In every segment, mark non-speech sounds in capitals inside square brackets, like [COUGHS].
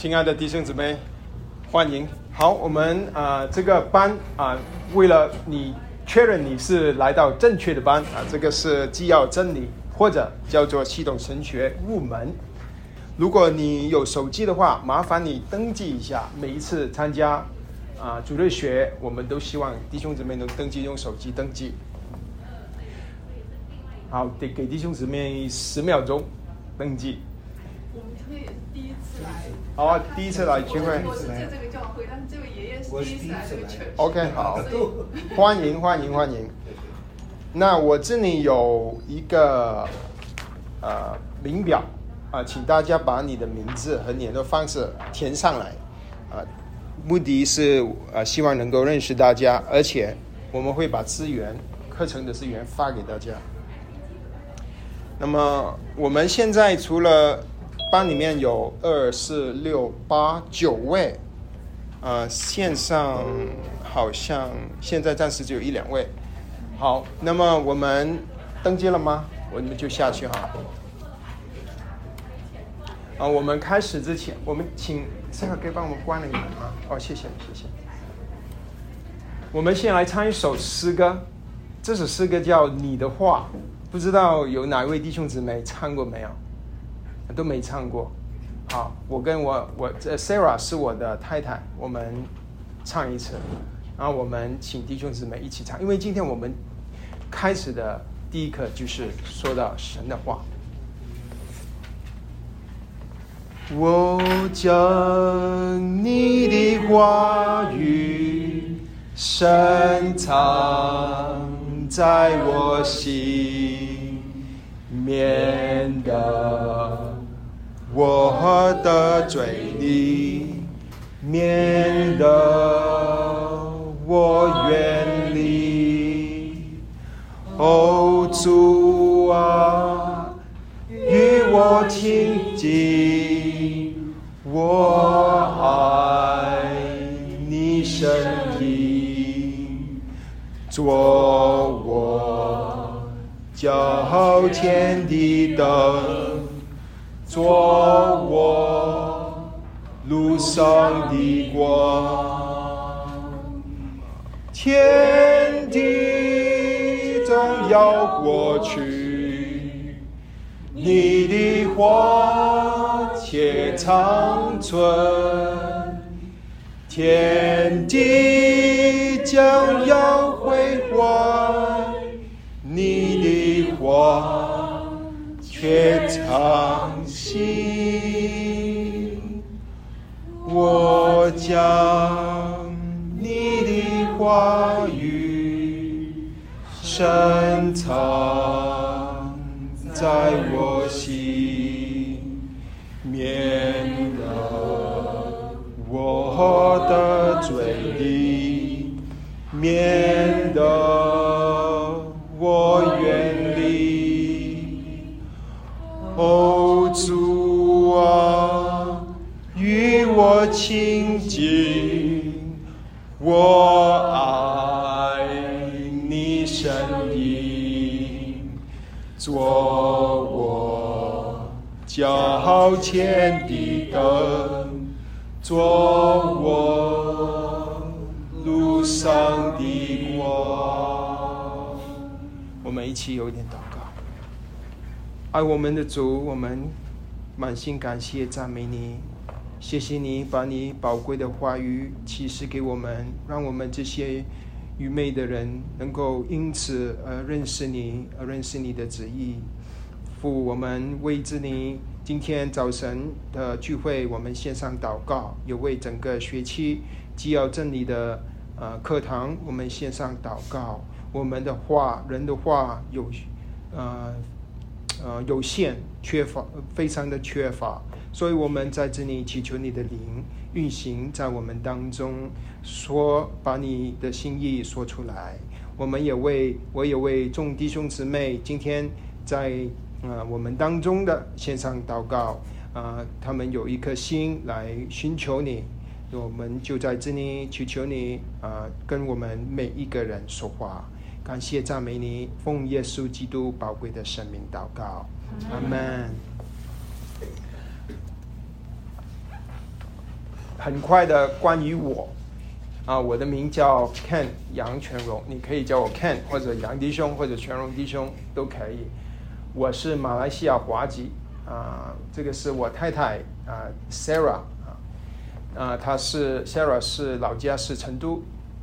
亲爱的弟兄姊妹，欢迎。好，我们啊、这个班啊、为了你确认你是来到正确的班啊、这个是既要真理，或者叫做系统神学入门。如果你有手机的话，麻烦你登记一下。每一次参加啊、主日学，我们都希望弟兄姊妹能登记，用手机登记。好，得给弟兄姊妹十秒钟登记。我们今天也是第一次来。好，第一次来聚会。我是在这个教会，但是这位爷爷是第一次来这个 church。OK，好欢迎欢迎欢迎。那我这里有一个呃名表啊、请大家把你的名字和联络方式填上来啊、目的是呃希望能够认识大家，而且我们会把资源课程的资源发给大家。那么我们现在除了班里面有二四六八九位，呃，线上好像现在暂时只有一两位。好，那么我们登机了吗？我们就下去哈。啊，我们开始之前，我们请这个可以帮我们关了一门吗？哦，谢谢谢谢。我们先来唱一首诗歌，这首诗歌叫《你的话》，不知道有哪位弟兄姊妹唱过没有？都没唱过。好，我跟我我这 Sarah 是我的太太，我们唱一次，然后我们请弟兄姊妹一起唱，因为今天我们开始的第一课就是说到神的话。我将你的话语深藏在我心，免得我的嘴里，免得我远离。哦，主啊，与我亲近，我爱你声音，做我脚前的灯，做我路上的光。天地将要过去，你的话且长存。天地将要毁坏，你的话却长新。我将你的话语深藏在我心，免得我的嘴里，免得我远离。哦，主啊，与我亲近，我爱你声音，做我脚前的灯，做我路上的光。我们一起有一点祷。爱我们的主，我们满心感谢赞美你，谢谢你把你宝贵的话语启示给我们，让我们这些愚昧的人能够因此而认识你，而认识你的旨意。父，我们为着你今天早晨的聚会，我们献上祷告，也为整个学期既要真理的呃课堂，我们献上祷告。我们的话，人的话有呃呃有限，缺乏，非常的缺乏，所以我们在这里祈求你的灵运行在我们当中，说把你的心意说出来。我们也为我也为众弟兄姊妹今天在呃我们当中的线上祷告，啊、他们有一颗心来寻求你，我们就在这里祈求你啊、跟我们每一个人说话。感谢赞美你，奉耶稣基督宝贵的生命祷告，阿门。很快的关于我，啊，我的名叫 Ken 杨全荣，你可以叫我 Ken 或者杨弟兄或者全荣弟兄都可以。我是马来西亚华籍，啊，这个是我太太啊 Sarah 啊，啊，她是 Sarah 是老家是成都，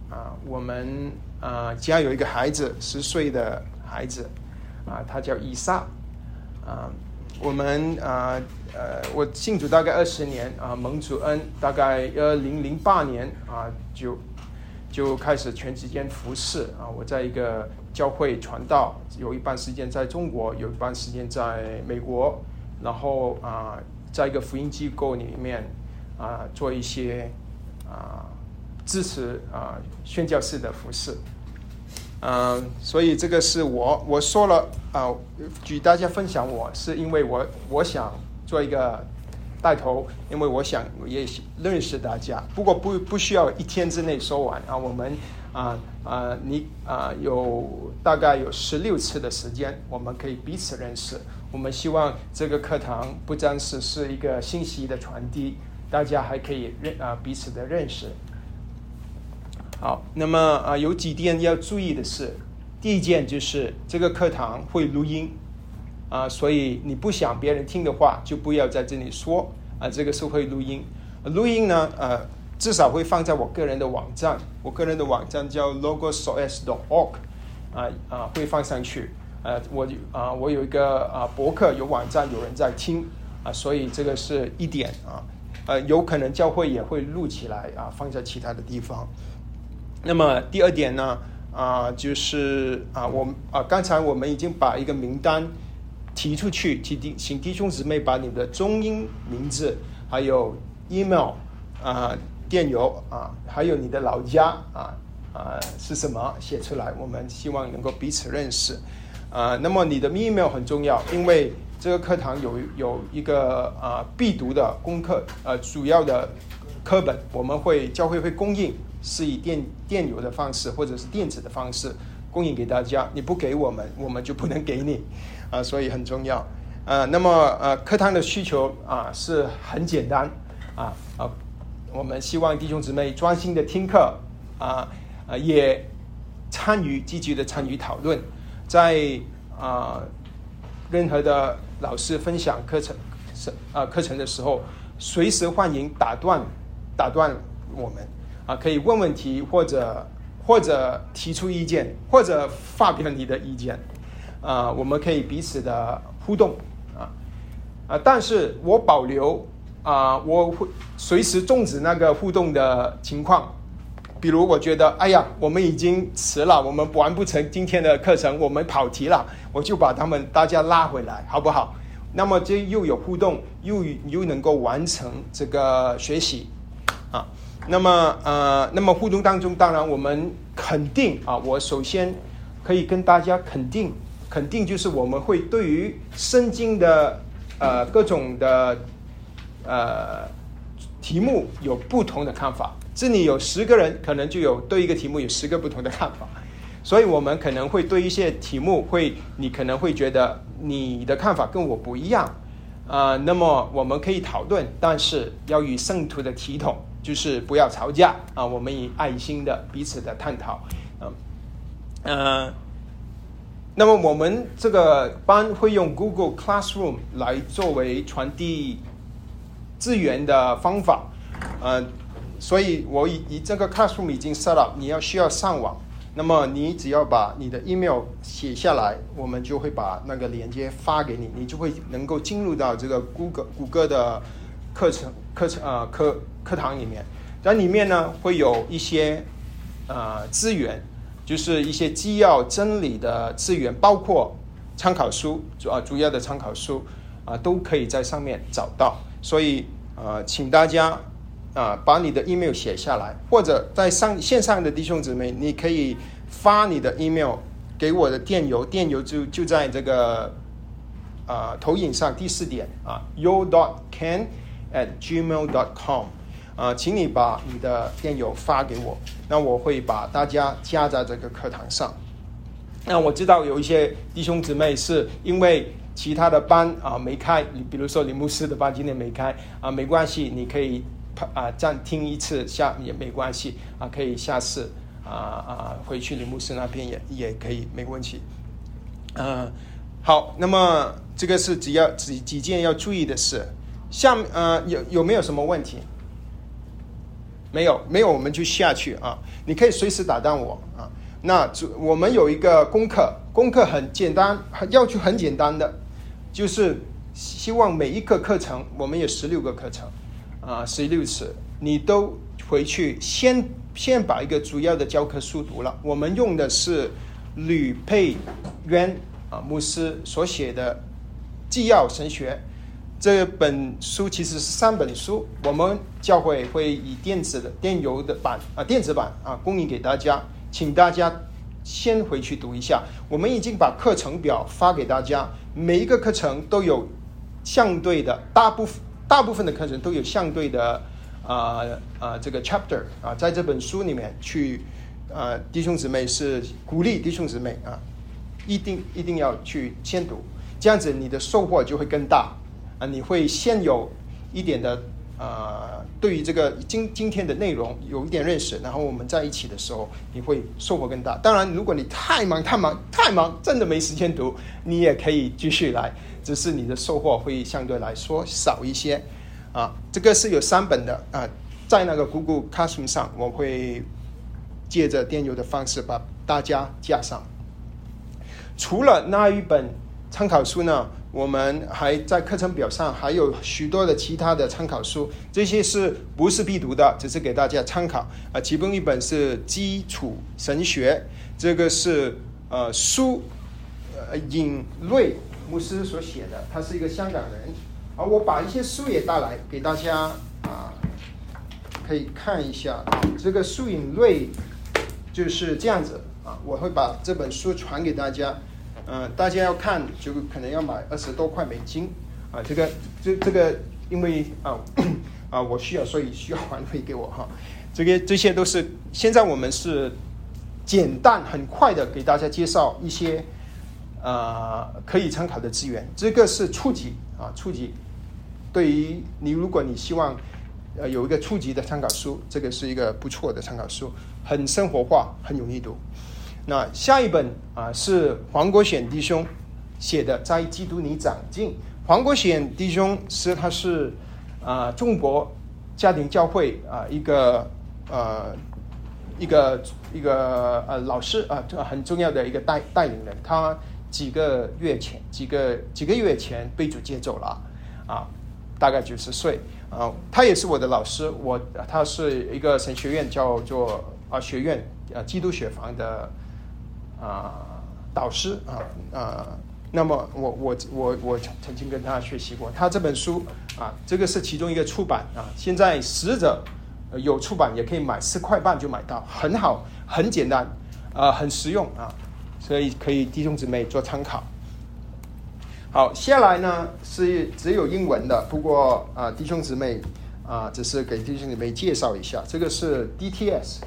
啊，我们啊家有一个孩子十岁的孩子，啊，他叫伊萨，啊。我们啊呃，我信主大概二十年啊，蒙主恩，大概二零零八年啊就就开始全时间服侍啊。我在一个教会传道，有一半时间在中国，有一半时间在美国，然后啊，在一个福音机构里面啊做一些啊支持啊宣教士的服侍。嗯，所以这个是我我说了啊，举大家分享我是因为我我想做一个带头，因为我想也认识大家。不过不不需要一天之内说完啊，我们啊啊你啊有大概有十六次的时间，我们可以彼此认识。我们希望这个课堂不单是是一个信息的传递，大家还可以认啊彼此的认识。好，那么啊，有几点要注意的是，第一件就是这个课堂会录音，啊，所以你不想别人听的话，就不要在这里说啊，这个是会录音。录音呢，呃，至少会放在我个人的网站，我个人的网站叫 logosos.org，啊啊，会放上去。呃，我啊，我有一个啊博客，有网站，有人在听啊，所以这个是一点啊，呃，有可能教会也会录起来啊，放在其他的地方。那么第二点呢，啊，就是啊，我啊，刚才我们已经把一个名单提出去，提弟请弟兄姊妹把你的中英名字，还有 email 啊，电邮啊，还有你的老家啊啊是什么写出来，我们希望能够彼此认识啊。那么你的 email 很重要，因为这个课堂有有一个啊必读的功课，呃，主要的课本我们会教会会供应。是以电电邮的方式或者是电子的方式供应给大家，你不给我们，我们就不能给你，[LAUGHS] 啊，所以很重要，啊，那么呃，课堂的需求啊是很简单，啊啊，我们希望弟兄姊妹专心的听课，啊啊，也参与积极的参与讨论，在啊任何的老师分享课程是啊课程的时候，随时欢迎打断打断我们。啊，可以问问题，或者或者提出意见，或者发表你的意见，啊，我们可以彼此的互动，啊啊，但是我保留啊，我会随时终止那个互动的情况，比如我觉得，哎呀，我们已经迟了，我们完不成今天的课程，我们跑题了，我就把他们大家拉回来，好不好？那么这又有互动，又又能够完成这个学习，啊。那么呃，那么互动当中，当然我们肯定啊，我首先可以跟大家肯定，肯定就是我们会对于圣经的呃各种的呃题目有不同的看法。这里有十个人，可能就有对一个题目有十个不同的看法，所以我们可能会对一些题目会，你可能会觉得你的看法跟我不一样啊。那么我们可以讨论，但是要与圣徒的体统。就是不要吵架啊！我们以爱心的彼此的探讨，嗯，呃，那么我们这个班会用 Google Classroom 来作为传递资源的方法，呃，所以我以以这个 Classroom 已经 set up，你要需要上网，那么你只要把你的 email 写下来，我们就会把那个链接发给你，你就会能够进入到这个 Google 谷歌的课程课程啊课。课堂里面，在里面呢会有一些呃资源，就是一些基要真理的资源，包括参考书主啊主要的参考书啊都可以在上面找到。所以呃，请大家啊把你的 email 写下来，或者在上线上的弟兄姊妹，你可以发你的 email 给我的电邮，电邮就就在这个啊投影上第四点啊，you dot can at gmail dot com。啊，请你把你的电邮发给我，那我会把大家加在这个课堂上。那我知道有一些弟兄姊妹是因为其他的班啊没开，你比如说林牧师的班今天没开啊，没关系，你可以啊暂听一次下也没关系啊，可以下次啊啊回去李牧师那边也也可以没问题。嗯，好，那么这个是只要几几件要注意的事。下面呃有有没有什么问题？没有，没有，我们就下去啊。你可以随时打断我啊。那主我们有一个功课，功课很简单，要求很简单的，就是希望每一个课程，我们有十六个课程啊，十六次，你都回去先先把一个主要的教科书读了。我们用的是吕佩渊啊牧师所写的纪要神学。这本书其实是三本书，我们教会会以电子的电邮的版啊电子版啊供应给大家，请大家先回去读一下。我们已经把课程表发给大家，每一个课程都有相对的，大部分大部分的课程都有相对的啊啊这个 chapter 啊，在这本书里面去啊弟兄姊妹是鼓励弟兄姊妹啊，一定一定要去先读，这样子你的收获就会更大。啊，你会先有一点的呃，对于这个今今天的内容有一点认识，然后我们在一起的时候，你会收获更大。当然，如果你太忙、太忙、太忙，真的没时间读，你也可以继续来，只是你的收获会相对来说少一些。啊，这个是有三本的啊，在那个 Google Classroom 上，我会借着电邮的方式把大家加上。除了那一本参考书呢？我们还在课程表上还有许多的其他的参考书，这些是不是必读的？只是给大家参考啊。其中一本是基础神学，这个是呃苏呃尹瑞牧师所写的，他是一个香港人。啊，我把一些书也带来给大家啊，可以看一下。这个苏尹瑞就是这样子啊，我会把这本书传给大家。嗯，大家要看就可能要买二十多块美金，啊，这个这这个因为啊 [COUGHS] 啊我需要，所以需要还回给我哈。这个这些都是现在我们是简单很快的给大家介绍一些啊可以参考的资源。这个是初级啊初级，对于你如果你希望呃有一个初级的参考书，这个是一个不错的参考书，很生活化，很容易读。那下一本啊是黄国显弟兄写的《在基督里长进》。黄国显弟兄是他是啊中国家庭教会啊一个呃一个一个呃老师啊很重要的一个带带领人。他几个月前几个几个月前被主接走了啊，大概九十岁啊。他也是我的老师，我他是一个神学院叫做啊学院啊基督学房的。啊，导师啊啊，那么我我我我曾经跟他学习过，他这本书啊，这个是其中一个出版啊，现在死者有出版，也可以买四块半就买到，很好，很简单，啊，很实用啊，所以可以弟兄姊妹做参考。好，下来呢是只有英文的，不过啊，弟兄姊妹啊，只是给弟兄姊妹介绍一下，这个是 DTS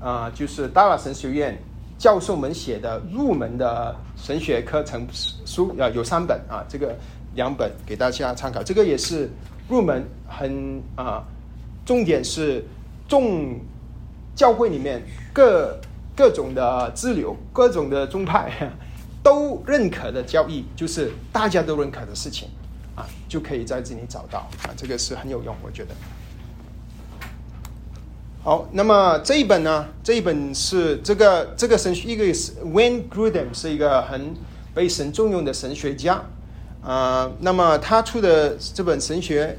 啊，就是大拉神学院。教授们写的入门的神学课程书啊，有三本啊，这个两本给大家参考。这个也是入门很啊，重点是众教会里面各各种的支流、各种的宗派都认可的教义，就是大家都认可的事情啊，就可以在这里找到啊，这个是很有用，我觉得。好，那么这一本呢？这一本是这个这个神学，一个是 w a n Grudem 是一个很被神重用的神学家啊。那么他出的这本神学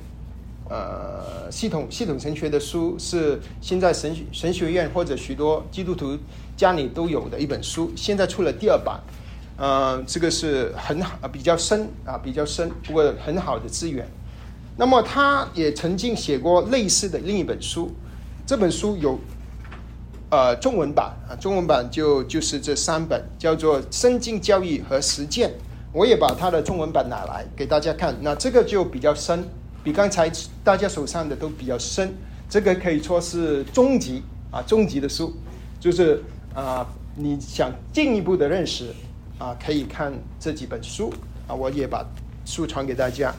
呃系统系统神学的书，是现在神神学院或者许多基督徒家里都有的一本书。现在出了第二版，呃，这个是很好比较深啊，比较深，不过很好的资源。那么他也曾经写过类似的另一本书。这本书有，呃，中文版啊，中文版就就是这三本，叫做《圣经教义和实践》。我也把它的中文版拿来给大家看。那这个就比较深，比刚才大家手上的都比较深。这个可以说是中级啊，中级的书，就是啊，你想进一步的认识啊，可以看这几本书啊。我也把书传给大家。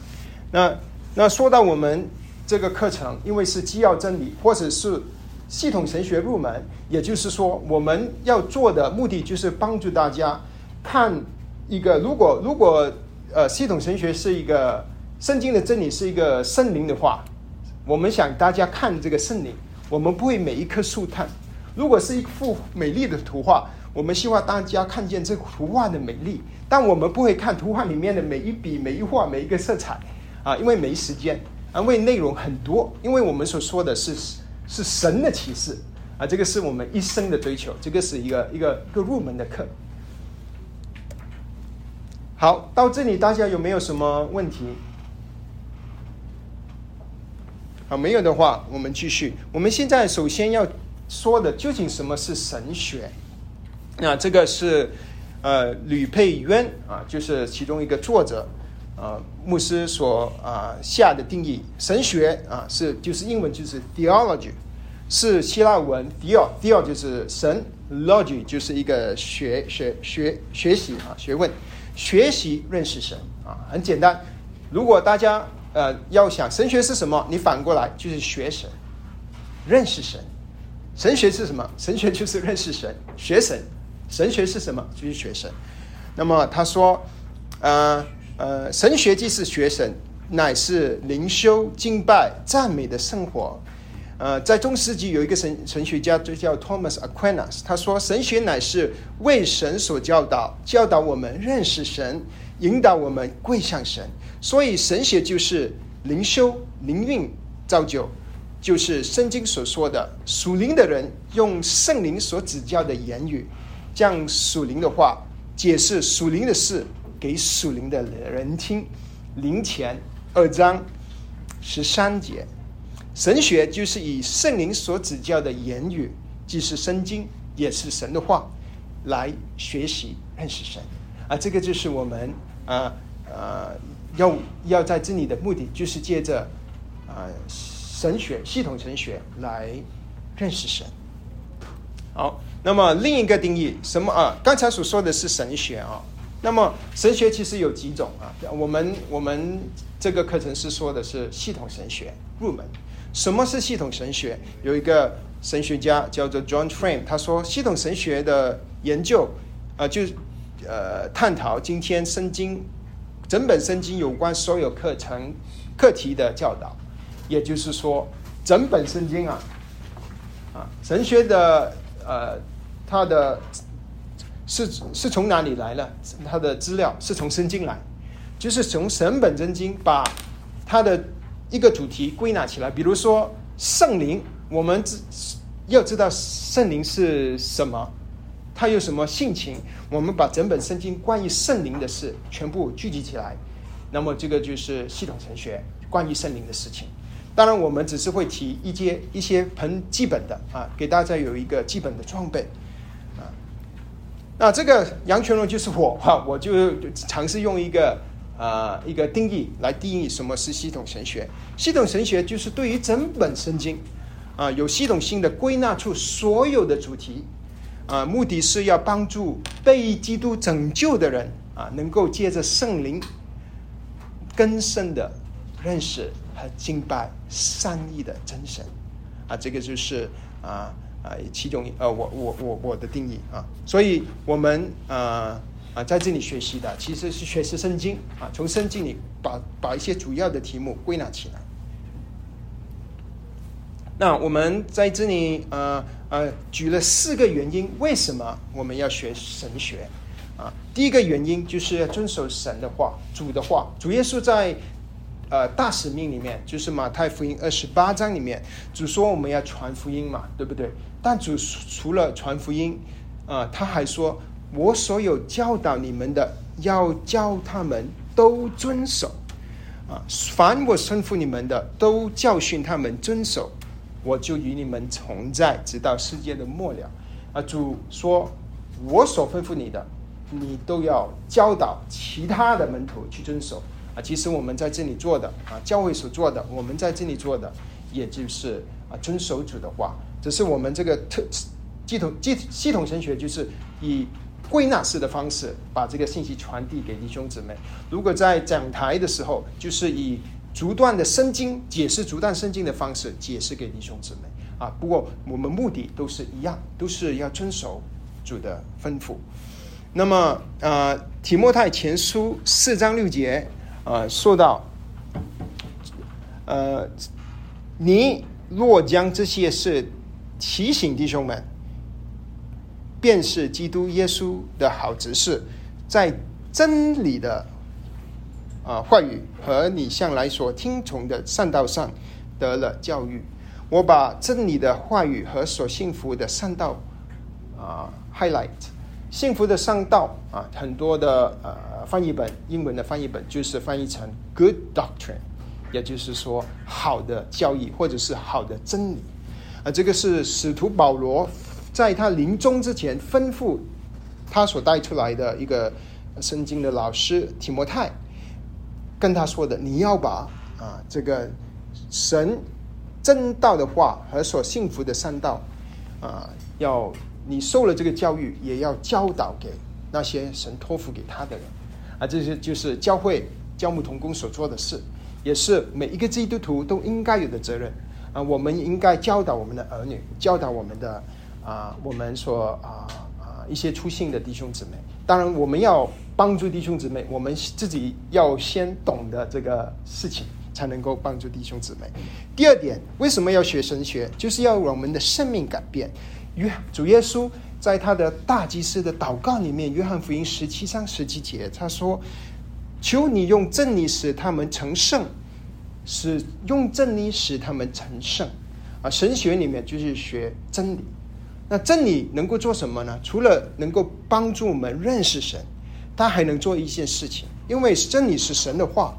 那那说到我们。这个课程，因为是基要真理，或者是系统神学入门，也就是说，我们要做的目的就是帮助大家看一个，如果如果呃系统神学是一个圣经的真理是一个圣灵的话，我们想大家看这个圣灵，我们不会每一棵树看。如果是一幅美丽的图画，我们希望大家看见这图画的美丽，但我们不会看图画里面的每一笔、每一画、每一个色彩啊，因为没时间。因为内容很多，因为我们所说的是是神的启示啊，这个是我们一生的追求，这个是一个一个一个入门的课。好，到这里大家有没有什么问题？好，没有的话，我们继续。我们现在首先要说的，究竟什么是神学？那这个是呃吕佩渊啊，就是其中一个作者。啊，牧师所啊下的定义，神学啊是就是英文就是 theology，是希腊文 theo，theo 就是神，logy 就是一个学学学学习啊学问，学习认识神啊很简单。如果大家呃要想神学是什么，你反过来就是学神，认识神。神学是什么？神学就是认识神，学神。神学是什么？就是学神。那么他说，呃。呃，神学既是学神，乃是灵修、敬拜、赞美的生活。呃，在中世纪有一个神神学家，就叫 Thomas Aquinas，他说神学乃是为神所教导，教导我们认识神，引导我们跪向神。所以神学就是灵修、灵运造就，就是圣经所说的属灵的人用圣灵所指教的言语，将属灵的话解释属灵的事。给属灵的人听，灵前二章十三节，神学就是以圣灵所指教的言语，既是圣经，也是神的话，来学习认识神。啊，这个就是我们啊啊要要在这里的目的，就是借着啊神学系统神学来认识神。好，那么另一个定义，什么啊？刚才所说的是神学啊。那么神学其实有几种啊？我们我们这个课程是说的是系统神学入门。什么是系统神学？有一个神学家叫做 John Frame，他说系统神学的研究啊，就呃探讨今天圣经整本圣经有关所有课程课题的教导。也就是说，整本圣经啊啊神学的呃它的。是是从哪里来的？他的资料是从圣经来，就是从神本真经把他的一个主题归纳起来。比如说圣灵，我们知要知道圣灵是什么，他有什么性情，我们把整本圣经关于圣灵的事全部聚集起来，那么这个就是系统神学关于圣灵的事情。当然，我们只是会提一些一些很基本的啊，给大家有一个基本的装备。那这个杨全龙就是我 [LAUGHS] 哈，我就尝试用一个啊一个定义来定义什么是系统神学。系统神学就是对于整本圣经啊有系统性的归纳出所有的主题啊，目的是要帮助被基督拯救的人啊，能够借着圣灵更深的认识和敬拜善意的真神啊，这个就是啊。啊，其中呃，我我我我的定义啊，所以我们呃啊在这里学习的其实是学习圣经啊，从圣经里把把一些主要的题目归纳起来。那我们在这里呃呃举了四个原因，为什么我们要学神学啊？第一个原因就是要遵守神的话，主的话，主耶稣在。呃，大使命里面就是马太福音二十八章里面，主说我们要传福音嘛，对不对？但主除了传福音，啊，他还说，我所有教导你们的，要教他们都遵守，啊，凡我吩咐你们的，都教训他们遵守，我就与你们同在，直到世界的末了。啊，主说，我所吩咐你的，你都要教导其他的门徒去遵守。啊，其实我们在这里做的啊，教会所做的，我们在这里做的，也就是啊，遵守主的话。只是我们这个特系统系系统神学，就是以归纳式的方式把这个信息传递给弟兄姊妹。如果在讲台的时候，就是以逐段的圣经解释逐段圣经的方式解释给弟兄姊妹啊。不过我们目的都是一样，都是要遵守主的吩咐。那么呃，提摩太前书四章六节呃说到，呃，你若将这些事提醒弟兄们，便是基督耶稣的好执事，在真理的。啊，话语和你向来所听从的善道上得了教育。我把真理的话语和所幸福的善道啊，highlight 幸福的善道啊，很多的呃翻译本英文的翻译本就是翻译成 good doctrine，也就是说好的教义或者是好的真理。啊，这个是使徒保罗在他临终之前吩咐他所带出来的一个圣经的老师提摩太。跟他说的，你要把啊这个神真道的话和所幸福的善道啊，要你受了这个教育，也要教导给那些神托付给他的人啊，这些就是教会教牧同工所做的事，也是每一个基督徒都应该有的责任啊。我们应该教导我们的儿女，教导我们的啊，我们所啊啊一些出信的弟兄姊妹。当然，我们要。帮助弟兄姊妹，我们自己要先懂得这个事情，才能够帮助弟兄姊妹。第二点，为什么要学神学？就是要我们的生命改变。约主耶稣在他的大祭司的祷告里面，约翰福音十七章十七节，他说：“求你用真理使他们成圣，使用真理使他们成圣。”啊，神学里面就是学真理。那真理能够做什么呢？除了能够帮助我们认识神。他还能做一件事情，因为真理是神的话，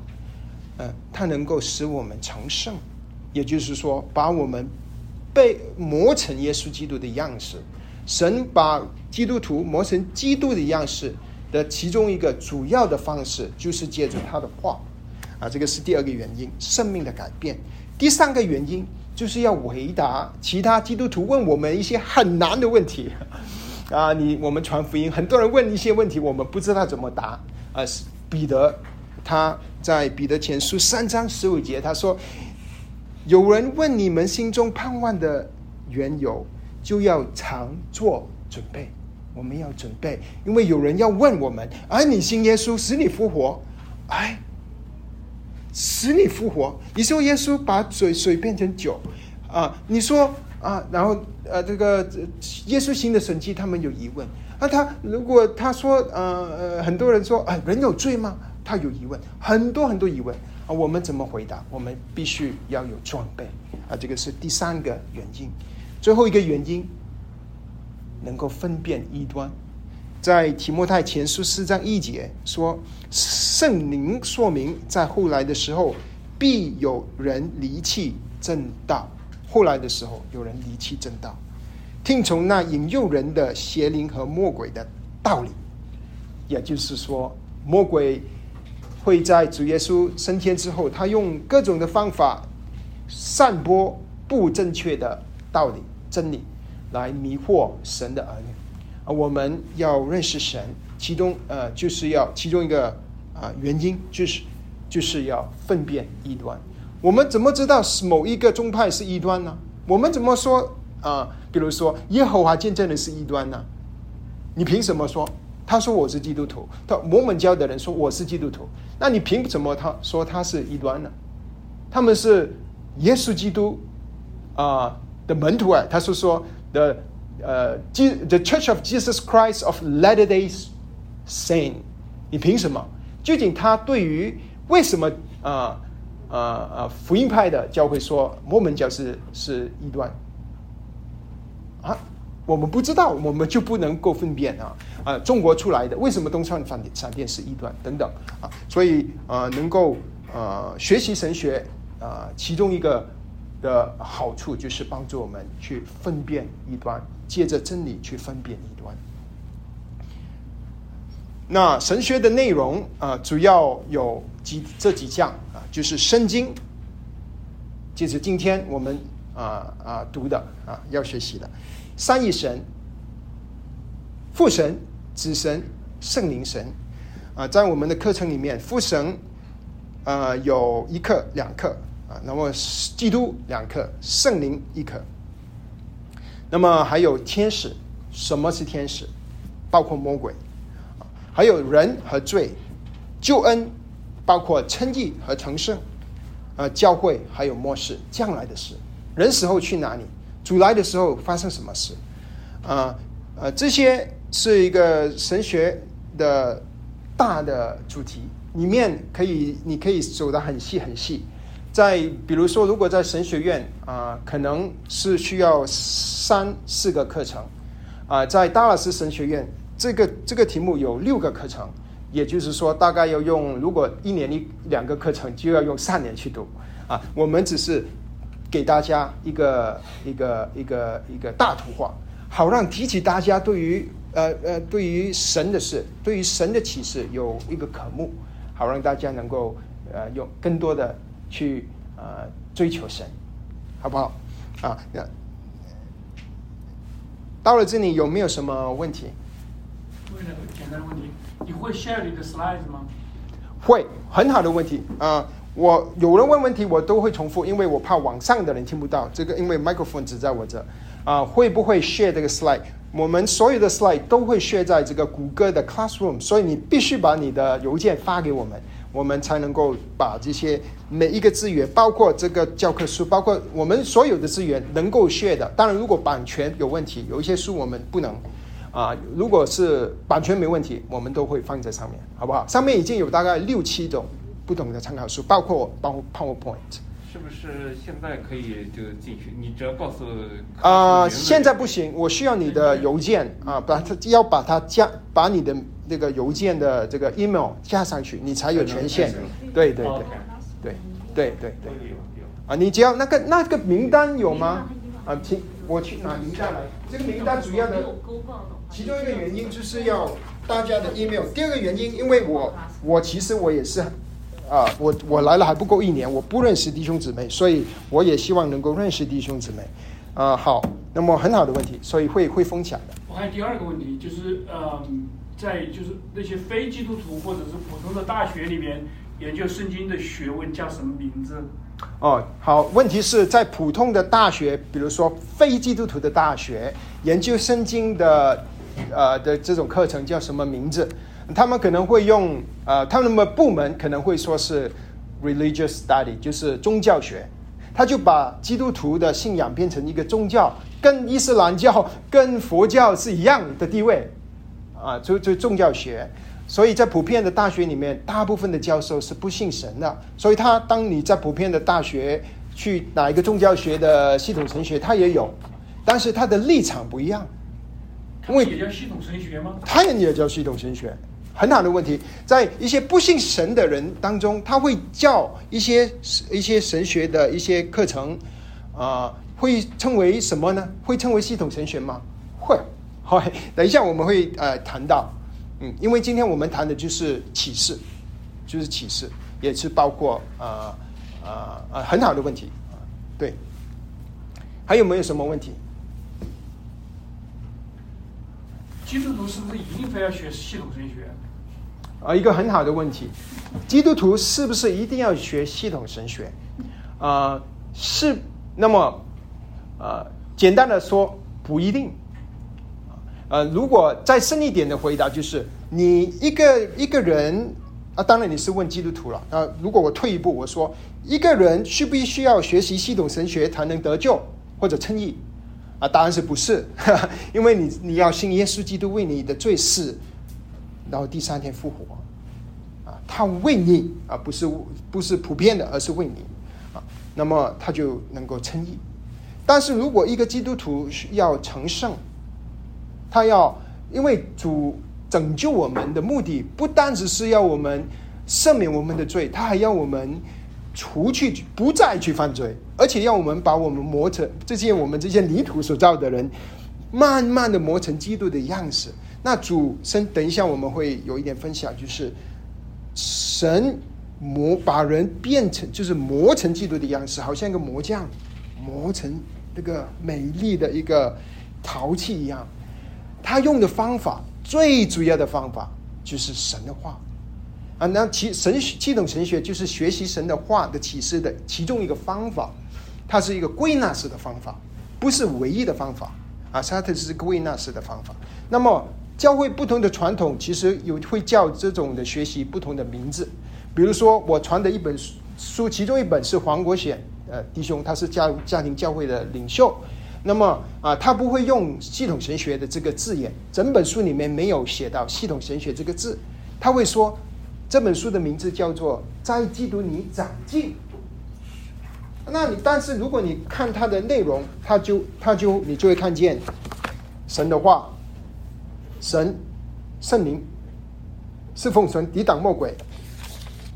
嗯，它能够使我们成圣，也就是说，把我们被磨成耶稣基督的样式。神把基督徒磨成基督的样式的其中一个主要的方式，就是借助他的话。啊，这个是第二个原因，生命的改变。第三个原因，就是要回答其他基督徒问我们一些很难的问题。[LAUGHS] 啊，你我们传福音，很多人问一些问题，我们不知道怎么答。啊，彼得他在彼得前书三章十五节，他说：“有人问你们心中盼望的缘由，就要常做准备。我们要准备，因为有人要问我们：哎，你信耶稣，使你复活？哎，使你复活？你说耶稣把水水变成酒？啊，你说？”啊，然后呃，这个耶稣行的神迹，他们有疑问。那他如果他说呃呃，很多人说啊，人有罪吗？他有疑问，很多很多疑问啊。我们怎么回答？我们必须要有装备啊。这个是第三个原因，最后一个原因，能够分辨异端。在提摩太前书四章一节说，圣灵说明在后来的时候，必有人离弃正道。后来的时候，有人离弃正道，听从那引诱人的邪灵和魔鬼的道理，也就是说，魔鬼会在主耶稣升天之后，他用各种的方法散播不正确的道理、真理，来迷惑神的儿女。啊，我们要认识神，其中呃，就是要其中一个啊原因，就是就是要分辨异端。我们怎么知道是某一个宗派是异端呢？我们怎么说啊？比如说耶和华见证人是异端呢？你凭什么说？他说我是基督徒，他摩门教的人说我是基督徒，那你凭什么他说他是异端呢？他们是耶稣基督啊的门徒啊，他是说 the the Church of Jesus Christ of Latter Day Saint，你凭什么？究竟他对于为什么啊？呃呃，福音派的教会说摩门教是是异端啊，我们不知道，我们就不能够分辨啊啊，中国出来的为什么东川闪电闪电是异端等等啊，所以呃，能够呃学习神学啊，其中一个的好处就是帮助我们去分辨异端，借着真理去分辨异端。那神学的内容啊，主要有几这几项啊。就是圣经，就是今天我们啊啊读的啊要学习的三一神、父神、子神、圣灵神。啊，在我们的课程里面，父神呃，有一克、两克啊，那么基督两克，圣灵一克。那么还有天使，什么是天使？包括魔鬼，还有人和罪，救恩，包括称义和成圣，呃，教会还有末世将来的事，人死后去哪里？主来的时候发生什么事？啊呃，这些是一个神学的大的主题，里面可以你可以走得很细很细。在比如说，如果在神学院啊，可能是需要三四个课程啊，在达拉斯神学院，这个这个题目有六个课程，也就是说，大概要用如果一年一两个课程，就要用三年去读啊。我们只是给大家一个一个一个一个大图画。好让提起大家对于呃呃对于神的事，对于神的启示有一个渴慕，好让大家能够呃用更多的去呃追求神，好不好？啊，那到了这里有没有什么问题？问两个简单的问题，你会 share 你的 slides 吗？会，很好的问题啊！我有人问问题，我都会重复，因为我怕网上的人听不到。这个因为 microphone 只在我这。啊，会不会 share 这个 slide？我们所有的 slide 都会 share 在这个谷歌的 Classroom，所以你必须把你的邮件发给我们，我们才能够把这些每一个资源，包括这个教科书，包括我们所有的资源能够 share 的。当然，如果版权有问题，有一些书我们不能啊。如果是版权没问题，我们都会放在上面，好不好？上面已经有大概六七种不同的参考书，包括包 PowerPoint。是不是现在可以就进去？你只要告诉啊，现在不行，我需要你的邮件啊，把它要把它加，把你的那个邮件的这个 email 加上去，你才有权限。对对对，对对对对。啊，你只要那个那个名单有吗？啊，请我去拿名单来。这个名单主要的，其中一个原因就是要大家的 email。第二个原因，因为我我其实我也是。啊，我我来了还不够一年，我不认识弟兄姊妹，所以我也希望能够认识弟兄姊妹。啊，好，那么很好的问题，所以会会分享的。我还有第二个问题，就是呃，在就是那些非基督徒或者是普通的大学里面研究圣经的学问叫什么名字？哦，好，问题是在普通的大学，比如说非基督徒的大学研究圣经的呃的这种课程叫什么名字？他们可能会用呃，他们的部门可能会说是 religious study，就是宗教学。他就把基督徒的信仰变成一个宗教，跟伊斯兰教、跟佛教是一样的地位啊，就就宗教学。所以在普遍的大学里面，大部分的教授是不信神的。所以他当你在普遍的大学去哪一个宗教学的系统神学，他也有，但是他的立场不一样。因为也叫系统神学吗？他也叫系统神学。很好的问题，在一些不信神的人当中，他会教一些一些神学的一些课程，啊，会称为什么呢？会称为系统神学吗？会，[LAUGHS] 会。等一下我们会呃谈到，嗯，因为今天我们谈的就是启示，就是启示，也是包括啊啊啊很好的问题，对。还有没有什么问题？基督徒是不是一定非要学系统神学？啊，一个很好的问题，基督徒是不是一定要学系统神学？啊，是。那么，呃，简单的说，不一定。呃，如果再深一点的回答，就是你一个一个人啊，当然你是问基督徒了。啊，如果我退一步，我说一个人需不需要学习系统神学才能得救或者称义？啊，答案是不是？[LAUGHS] 因为你你要信耶稣基督为你的罪死。然后第三天复活，啊，他为你啊，不是不是普遍的，而是为你啊，那么他就能够称义。但是如果一个基督徒要成圣，他要因为主拯救我们的目的，不单只是要我们赦免我们的罪，他还要我们除去不再去犯罪，而且要我们把我们磨成这些我们这些泥土所造的人，慢慢的磨成基督的样式。那主神，等一下我们会有一点分享，就是神磨把人变成，就是磨成基督的样式，好像一个磨匠磨成那个美丽的一个陶器一样。他用的方法最主要的方法就是神的话，啊，那其神系统神学就是学习神的话的启示的其中一个方法，它是一个归纳式的方法，不是唯一的方法啊，它它是归纳式的方法。那么教会不同的传统其实有会叫这种的学习不同的名字，比如说我传的一本书，其中一本是黄国显呃弟兄，他是家家庭教会的领袖，那么啊他不会用系统神学的这个字眼，整本书里面没有写到系统神学这个字，他会说。这本书的名字叫做《在基督里长进》。那你但是如果你看它的内容，它就它就你就会看见神的话，神圣灵侍奉神，抵挡魔鬼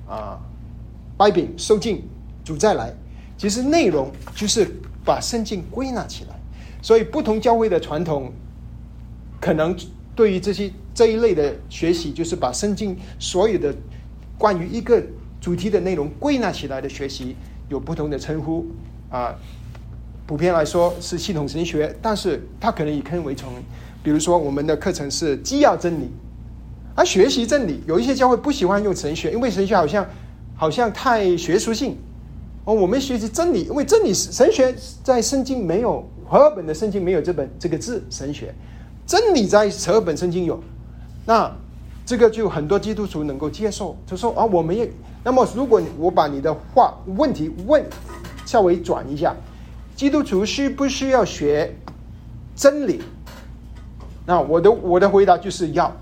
啊，掰饼收尽，主再来。其实内容就是把圣经归纳起来，所以不同教会的传统可能。对于这些这一类的学习，就是把圣经所有的关于一个主题的内容归纳起来的学习，有不同的称呼啊。普遍来说是系统神学，但是它可能以坑为重。比如说，我们的课程是基要真理，而学习真理，有一些教会不喜欢用神学，因为神学好像好像太学术性。哦，我们学习真理，因为真理神学在圣经没有，和尔本的圣经没有这本这个字神学。真理在十二本圣经有，那这个就很多基督徒能够接受。就说啊，我们也那么，如果我把你的话问题问稍微转一下，基督徒需不需要学真理？那我的我的回答就是要，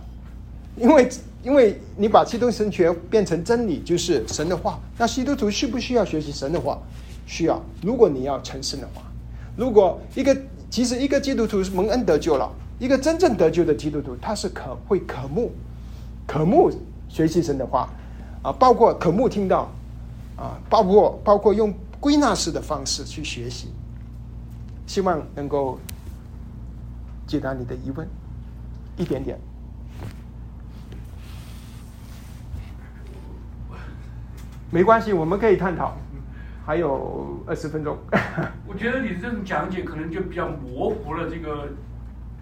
因为因为你把基督神学变成真理，就是神的话。那基督徒需不需要学习神的话？需要。如果你要成圣的话，如果一个其实一个基督徒是蒙恩得救了。一个真正得救的基督徒，他是可会渴慕、渴慕学习神的话啊，包括渴慕听到啊，包括包括用归纳式的方式去学习，希望能够解答你的疑问一点点。没关系，我们可以探讨，还有二十分钟。[LAUGHS] 我觉得你这种讲解可能就比较模糊了这个。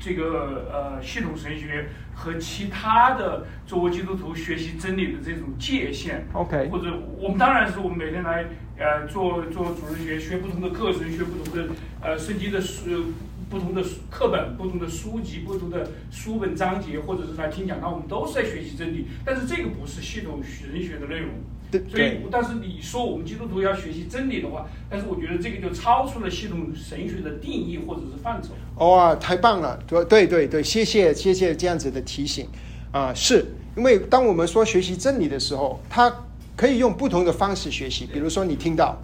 这个呃，系统神学和其他的作为基督徒学习真理的这种界限，OK，或者我们当然是我们每天来呃做做主日学，学不同的课程，学不同的呃圣经的书，不同的课本，不同的书籍，不同的书本章节，或者是来听讲，那我们都是在学习真理。但是这个不是系统神学的内容。所以，但是你说我们基督徒要学习真理的话，但是我觉得这个就超出了系统神学的定义或者是范畴。哇，太棒了！对对对对，谢谢谢谢这样子的提醒啊！是因为当我们说学习真理的时候，它可以用不同的方式学习。比如说，你听到，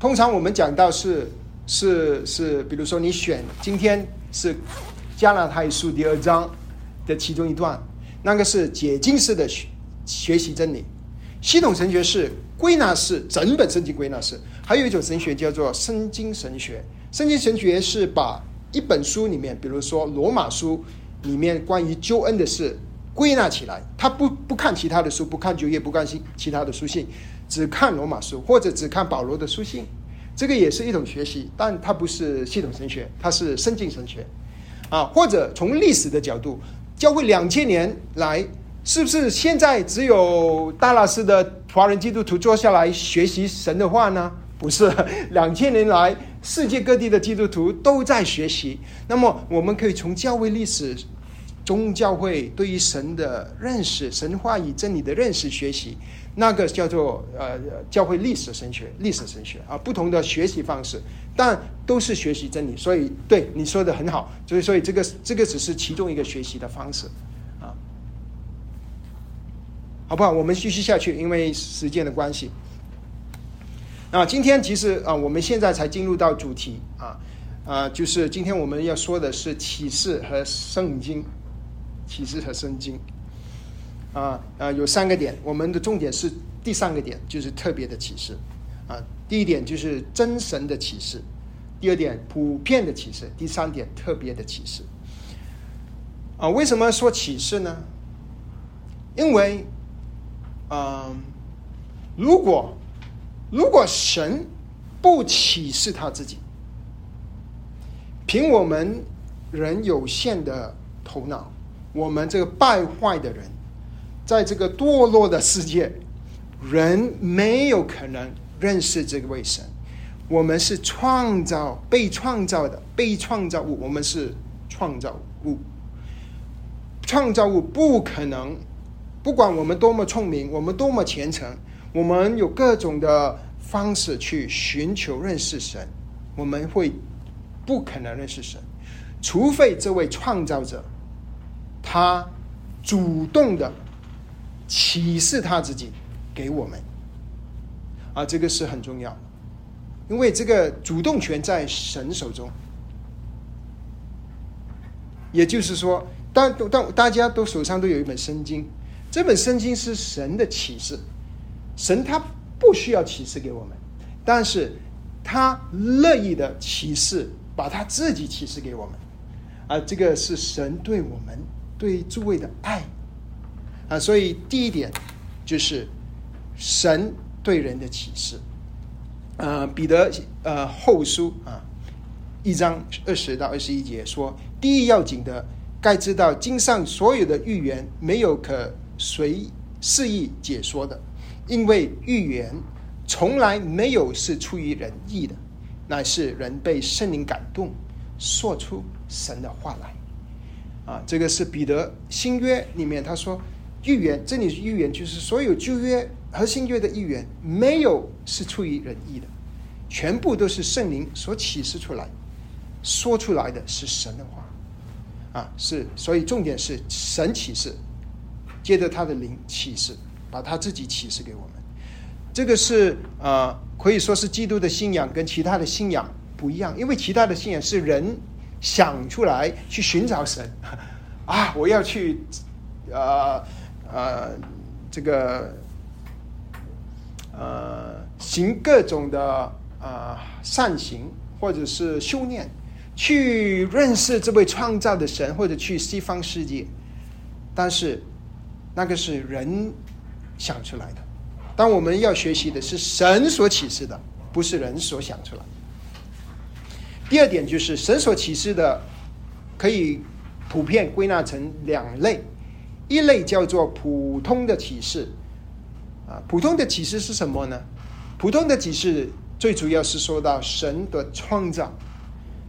通常我们讲到是是是，比如说你选今天是加拿太书第二章的其中一段，那个是解经式的学学习真理。系统神学是归纳式，整本圣经归纳式。还有一种神学叫做圣经神学。圣经神学是把一本书里面，比如说罗马书里面关于救恩的事归纳起来。他不不看其他的书，不看旧约，不关心其他的书信，只看罗马书或者只看保罗的书信。这个也是一种学习，但它不是系统神学，它是圣经神学啊。或者从历史的角度，教会两千年来。是不是现在只有大拉斯的华人基督徒坐下来学习神的话呢？不是，[LAUGHS] 两千年来世界各地的基督徒都在学习。那么，我们可以从教会历史、宗教会对于神的认识、神话与真理的认识学习，那个叫做呃教会历史神学、历史神学啊，不同的学习方式，但都是学习真理。所以，对你说的很好。所以，所以这个这个只是其中一个学习的方式。啊好不好？我们继续下去，因为时间的关系。那今天其实啊，我们现在才进入到主题啊啊，就是今天我们要说的是启示和圣经，启示和圣经。啊啊，有三个点，我们的重点是第三个点，就是特别的启示。啊，第一点就是真神的启示，第二点普遍的启示，第三点特别的启示。啊，为什么说启示呢？因为嗯，如果如果神不启示他自己，凭我们人有限的头脑，我们这个败坏的人在这个堕落的世界，人没有可能认识这位神。我们是创造、被创造的、被创造物，我们是创造物。创造物不可能，不管我们多么聪明，我们多么虔诚，我们有各种的方式去寻求认识神，我们会不可能认识神，除非这位创造者他主动的启示他自己给我们。啊，这个是很重要，因为这个主动权在神手中。也就是说，当当大家都手上都有一本圣经，这本圣经是神的启示，神他不需要启示给我们，但是他乐意的启示，把他自己启示给我们，啊，这个是神对我们对诸位的爱，啊，所以第一点就是神对人的启示，呃，彼得呃后书啊。一章二十到二十一节说：“第一要紧的，该知道经上所有的预言没有可随肆意解说的，因为预言从来没有是出于人意的，乃是人被圣灵感动，说出神的话来。”啊，这个是彼得新约里面他说预言，这里是预言，就是所有旧约和新约的预言没有是出于人意的，全部都是圣灵所启示出来。说出来的是神的话，啊，是，所以重点是神启示，接着他的灵启示，把他自己启示给我们。这个是啊，可以说是基督的信仰跟其他的信仰不一样，因为其他的信仰是人想出来去寻找神，[LAUGHS] 啊，我要去，呃呃，这个，呃，行各种的啊善行或者是修炼。去认识这位创造的神，或者去西方世界，但是那个是人想出来的。当我们要学习的是神所启示的，不是人所想出来。第二点就是神所启示的，可以普遍归纳成两类：一类叫做普通的启示，啊，普通的启示是什么呢？普通的启示最主要是说到神的创造。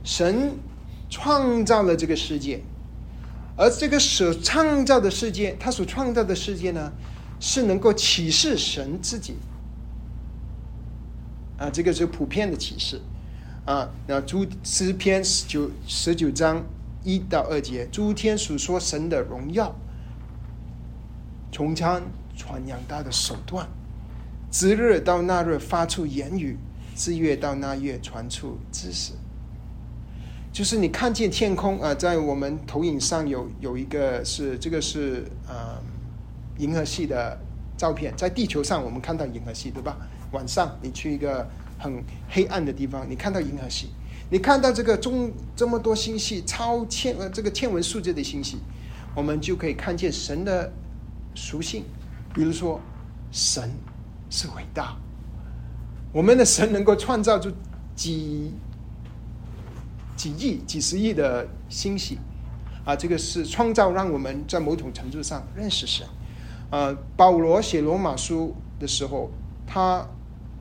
神创造了这个世界，而这个所创造的世界，他所创造的世界呢，是能够启示神自己。啊，这个是普遍的启示。啊，那诸诗篇十九十九章一到二节，诸天述说神的荣耀，从常传扬他的手段，自日到那日发出言语，自月到那月传出知识。就是你看见天空啊，在我们投影上有有一个是这个是呃银河系的照片，在地球上我们看到银河系对吧？晚上你去一个很黑暗的地方，你看到银河系，你看到这个中这么多星系超千呃这个天文数字的星系，我们就可以看见神的属性，比如说神是伟大，我们的神能够创造出几。几亿、几十亿的星系，啊，这个是创造，让我们在某种程度上认识神。呃，保罗写罗马书的时候，他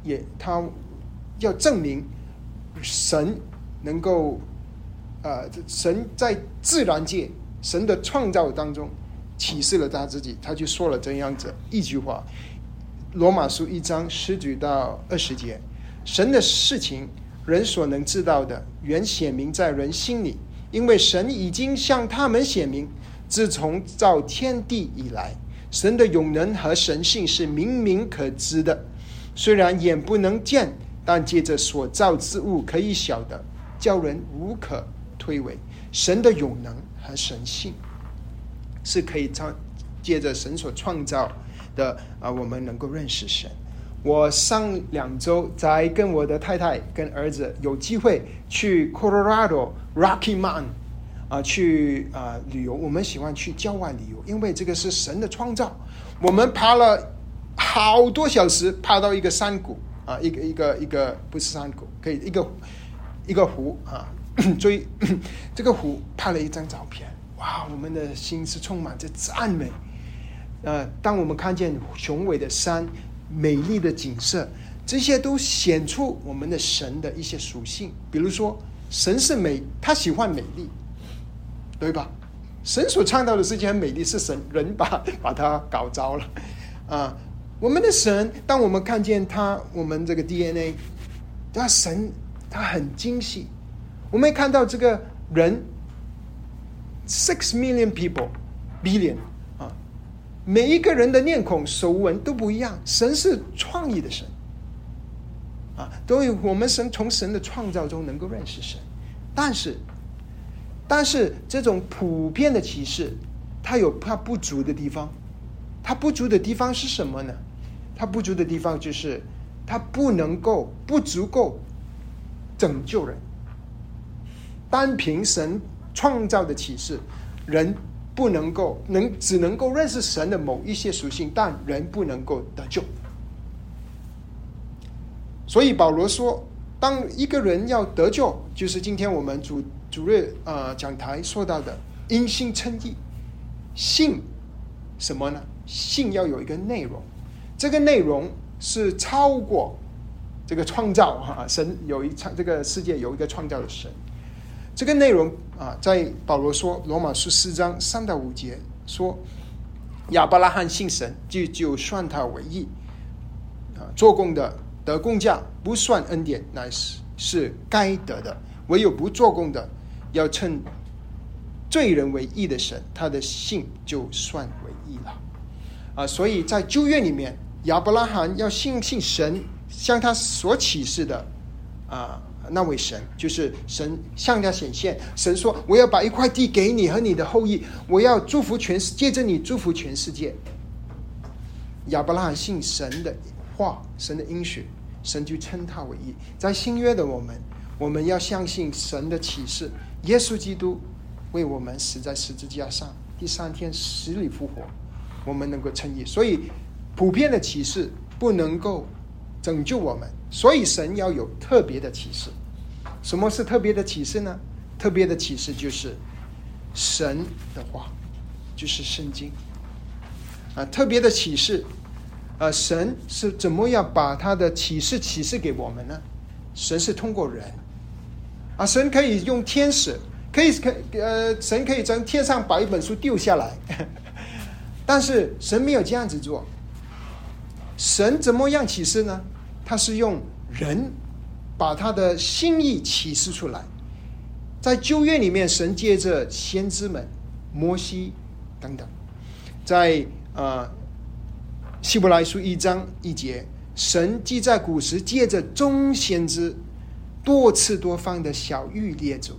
也他要证明神能够，呃，神在自然界、神的创造当中启示了他自己，他就说了这样子一句话：罗马书一章十九到二十节，神的事情。人所能知道的，原显明在人心里，因为神已经向他们显明。自从造天地以来，神的永能和神性是明明可知的。虽然眼不能见，但借着所造之物可以晓得，叫人无可推诿。神的永能和神性是可以创借着神所创造的啊，我们能够认识神。我上两周在跟我的太太跟儿子有机会去 Colorado Rocky Mountain 啊，去啊旅游。我们喜欢去郊外旅游，因为这个是神的创造。我们爬了好多小时，爬到一个山谷啊，一个一个一个不是山谷，可以一个一个湖啊。[COUGHS] 追 [COUGHS] 这个湖拍了一张照片，哇，我们的心是充满着赞美。呃，当我们看见雄伟的山、美丽的景色，这些都显出我们的神的一些属性。比如说，神是美，他喜欢美丽，对吧？神所创造的世界很美丽，是神人把把它搞糟了啊。我们的神，当我们看见他，我们这个 DNA，他神他很精细。我们看到这个人，six million people，billion 啊，每一个人的面孔、手纹都不一样。神是创意的神啊，所以我们神从神的创造中能够认识神，但是，但是这种普遍的启示，它有它不足的地方。它不足的地方是什么呢？它不足的地方就是，它不能够不足够拯救人。单凭神创造的启示，人不能够能只能够认识神的某一些属性，但人不能够得救。所以保罗说，当一个人要得救，就是今天我们主主任啊讲台说到的因信称义，信什么呢？信要有一个内容，这个内容是超过这个创造哈，神有一创这个世界有一个创造的神，这个内容啊，在保罗说罗马书四章三到五节说，亚伯拉罕信神就就算他为义，啊，做工的得工价不算恩典，乃是是该得的；唯有不做工的，要称罪人为义的神，他的信就算为义了。啊，所以在旧约里面，亚伯拉罕要信信神，向他所启示的啊那位神，就是神向他显现。神说：“我要把一块地给你和你的后裔，我要祝福全世，借着你祝福全世界。”亚伯拉罕信神的话，神的应许，神就称他为义。在新约的我们，我们要相信神的启示，耶稣基督为我们死在十字架上，第三天死里复活。我们能够称义，所以普遍的启示不能够拯救我们，所以神要有特别的启示。什么是特别的启示呢？特别的启示就是神的话，就是圣经啊。特别的启示，呃，神是怎么样把他的启示启示给我们呢？神是通过人啊，神可以用天使，可以可呃，神可以从天上把一本书丢下来。[LAUGHS] 但是神没有这样子做，神怎么样启示呢？他是用人把他的心意启示出来。在旧约里面，神借着先知们、摩西等等；在啊希伯来书一章一节，神既在古时借着众先知多次多方的小玉列祖。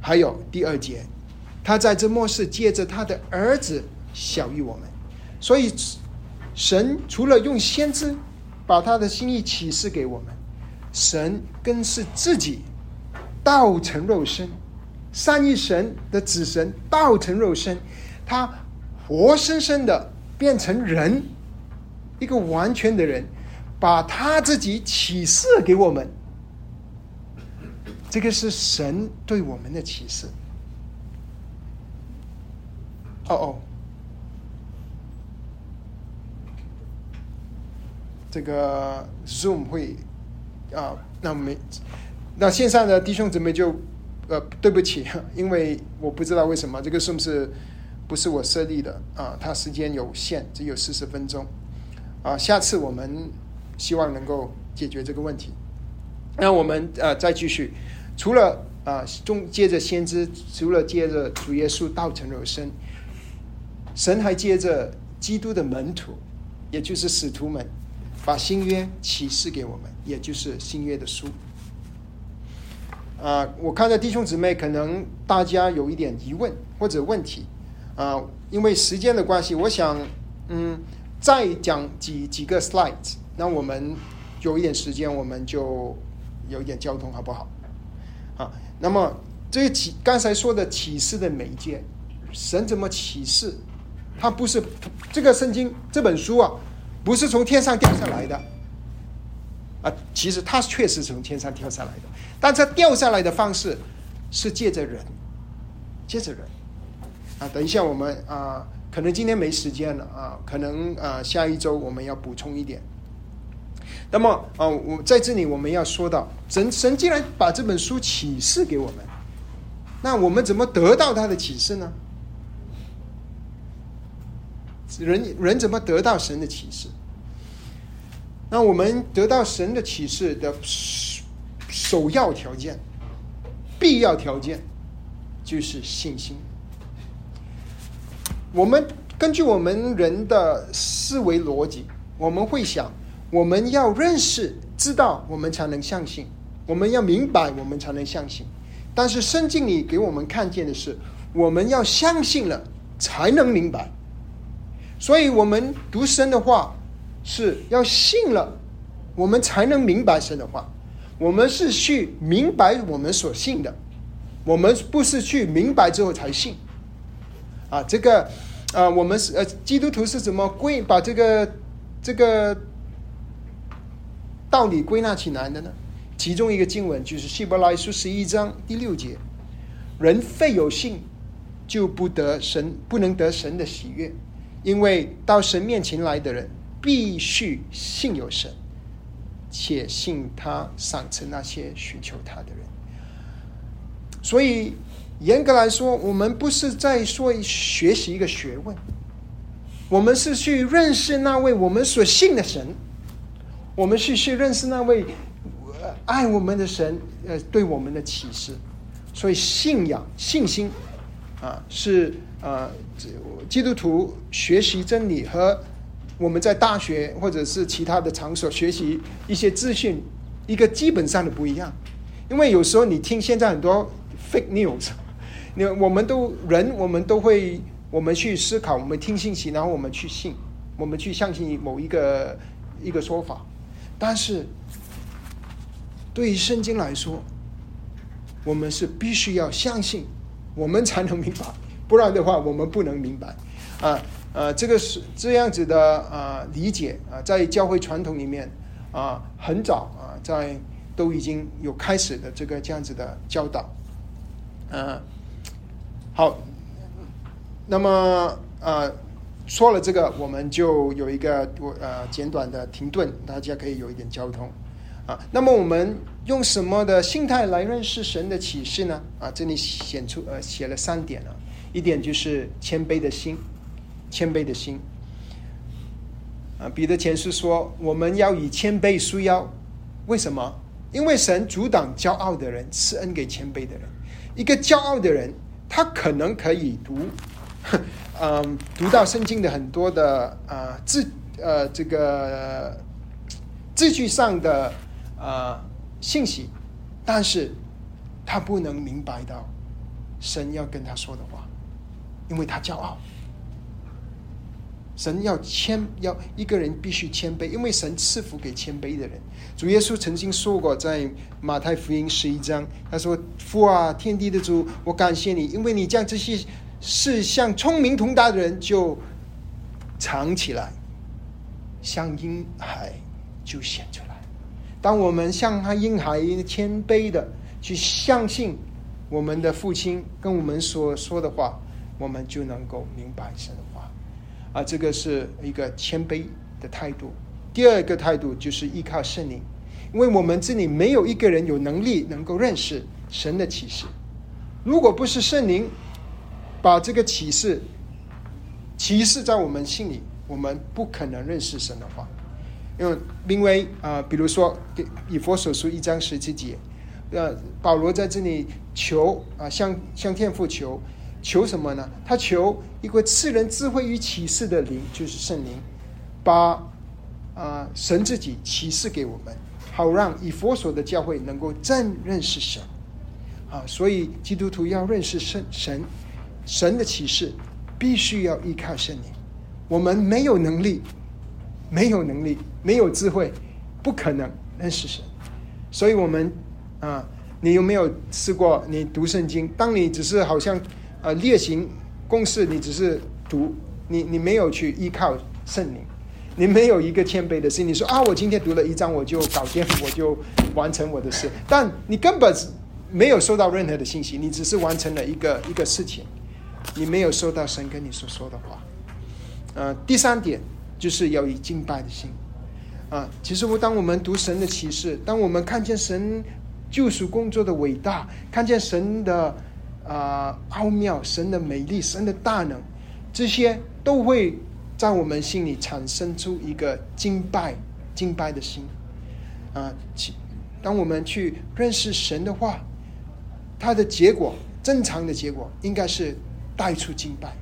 还有第二节。他在这末世借着他的儿子小玉我们，所以神除了用先知把他的心意启示给我们，神更是自己道成肉身，三一神的子神道成肉身，他活生生的变成人，一个完全的人，把他自己启示给我们，这个是神对我们的启示。哦哦，这个 Zoom 会啊，那没那线上的弟兄姊妹就呃，对不起，因为我不知道为什么这个 Zoom 是不是我设立的啊？它时间有限，只有四十分钟啊。下次我们希望能够解决这个问题。那我们呃再继续，除了啊中接着先知，除了接着主耶稣道成肉身。神还接着基督的门徒，也就是使徒们，把新约启示给我们，也就是新约的书。啊，我看到弟兄姊妹可能大家有一点疑问或者问题，啊，因为时间的关系，我想嗯再讲几几个 slides，那我们有一点时间，我们就有一点交通，好不好？啊，那么这个启刚才说的启示的媒介，神怎么启示？它不是这个圣经这本书啊，不是从天上掉下来的啊。其实它确实从天上掉下来的，但他掉下来的方式是借着人，借着人啊。等一下我们啊可能今天没时间了啊，可能啊下一周我们要补充一点。那么啊，我在这里我们要说到，神神既然把这本书启示给我们，那我们怎么得到他的启示呢？人人怎么得到神的启示？那我们得到神的启示的首要条件、必要条件就是信心。我们根据我们人的思维逻辑，我们会想。我们要认识、知道，我们才能相信；我们要明白，我们才能相信。但是圣经里给我们看见的是，我们要相信了才能明白。所以，我们读神的话是要信了，我们才能明白神的话。我们是去明白我们所信的，我们不是去明白之后才信。啊，这个啊，我们是呃，基督徒是怎么归把这个这个？道理归纳起来的呢？其中一个经文就是《希伯来书》十一章第六节：“人非有信，就不得神，不能得神的喜悦，因为到神面前来的人，必须信有神，且信他赏赐那些寻求他的人。”所以，严格来说，我们不是在说学习一个学问，我们是去认识那位我们所信的神。我们是去认识那位爱我们的神，呃，对我们的启示。所以信仰、信心啊，是呃，基督徒学习真理和我们在大学或者是其他的场所学习一些资讯一个基本上的不一样。因为有时候你听现在很多 fake news，[LAUGHS] 你我们都人，我们都会我们去思考，我们听信息，然后我们去信，我们去相信某一个一个说法。但是，对于圣经来说，我们是必须要相信，我们才能明白，不然的话，我们不能明白。啊，呃，这个是这样子的啊，理解啊，在教会传统里面啊，很早啊，在都已经有开始的这个这样子的教导。嗯，好，那么啊。说了这个，我们就有一个我呃简短的停顿，大家可以有一点交通啊。那么我们用什么的心态来认识神的启示呢？啊，这里显出呃写了三点啊，一点就是谦卑的心，谦卑的心。啊，彼得前书说我们要以谦卑束腰，为什么？因为神阻挡骄傲的人，赐恩给谦卑的人。一个骄傲的人，他可能可以读。[LAUGHS] 嗯，读到圣经的很多的啊字呃这个字句上的啊信息，但是他不能明白到神要跟他说的话，因为他骄傲。神要谦，要一个人必须谦卑，因为神赐福给谦卑的人。主耶稣曾经说过，在马太福音十一章，他说：“父啊，天地的主，我感谢你，因为你将这些。”事向聪明通达的人就藏起来，向婴孩就显出来。当我们像他婴孩谦卑的去相信我们的父亲跟我们所说的话，我们就能够明白神的话。啊，这个是一个谦卑的态度。第二个态度就是依靠圣灵，因为我们这里没有一个人有能力能够认识神的启示。如果不是圣灵，把这个启示启示在我们心里，我们不可能认识神的话，因为因为啊，比如说以佛所书一章十七节，呃，保罗在这里求啊，向向天父求求什么呢？他求一个赐人智慧与启示的灵，就是圣灵，把啊神自己启示给我们，好让以佛所的教会能够正认识神啊。所以基督徒要认识神神。神的启示必须要依靠圣灵，我们没有能力，没有能力，没有智慧，不可能认识神。所以，我们啊，你有没有试过？你读圣经，当你只是好像呃例行公事，你只是读，你你没有去依靠圣灵，你没有一个谦卑的心，你说啊，我今天读了一章，我就搞定，我就完成我的事，但你根本没有收到任何的信息，你只是完成了一个一个事情。你没有收到神跟你所说的话，呃，第三点就是要以敬拜的心。啊，其实我当我们读神的启示，当我们看见神救赎工作的伟大，看见神的啊奥妙、神的美丽、神的大能，这些都会在我们心里产生出一个敬拜、敬拜的心。啊，其当我们去认识神的话，它的结果，正常的结果应该是带出敬拜。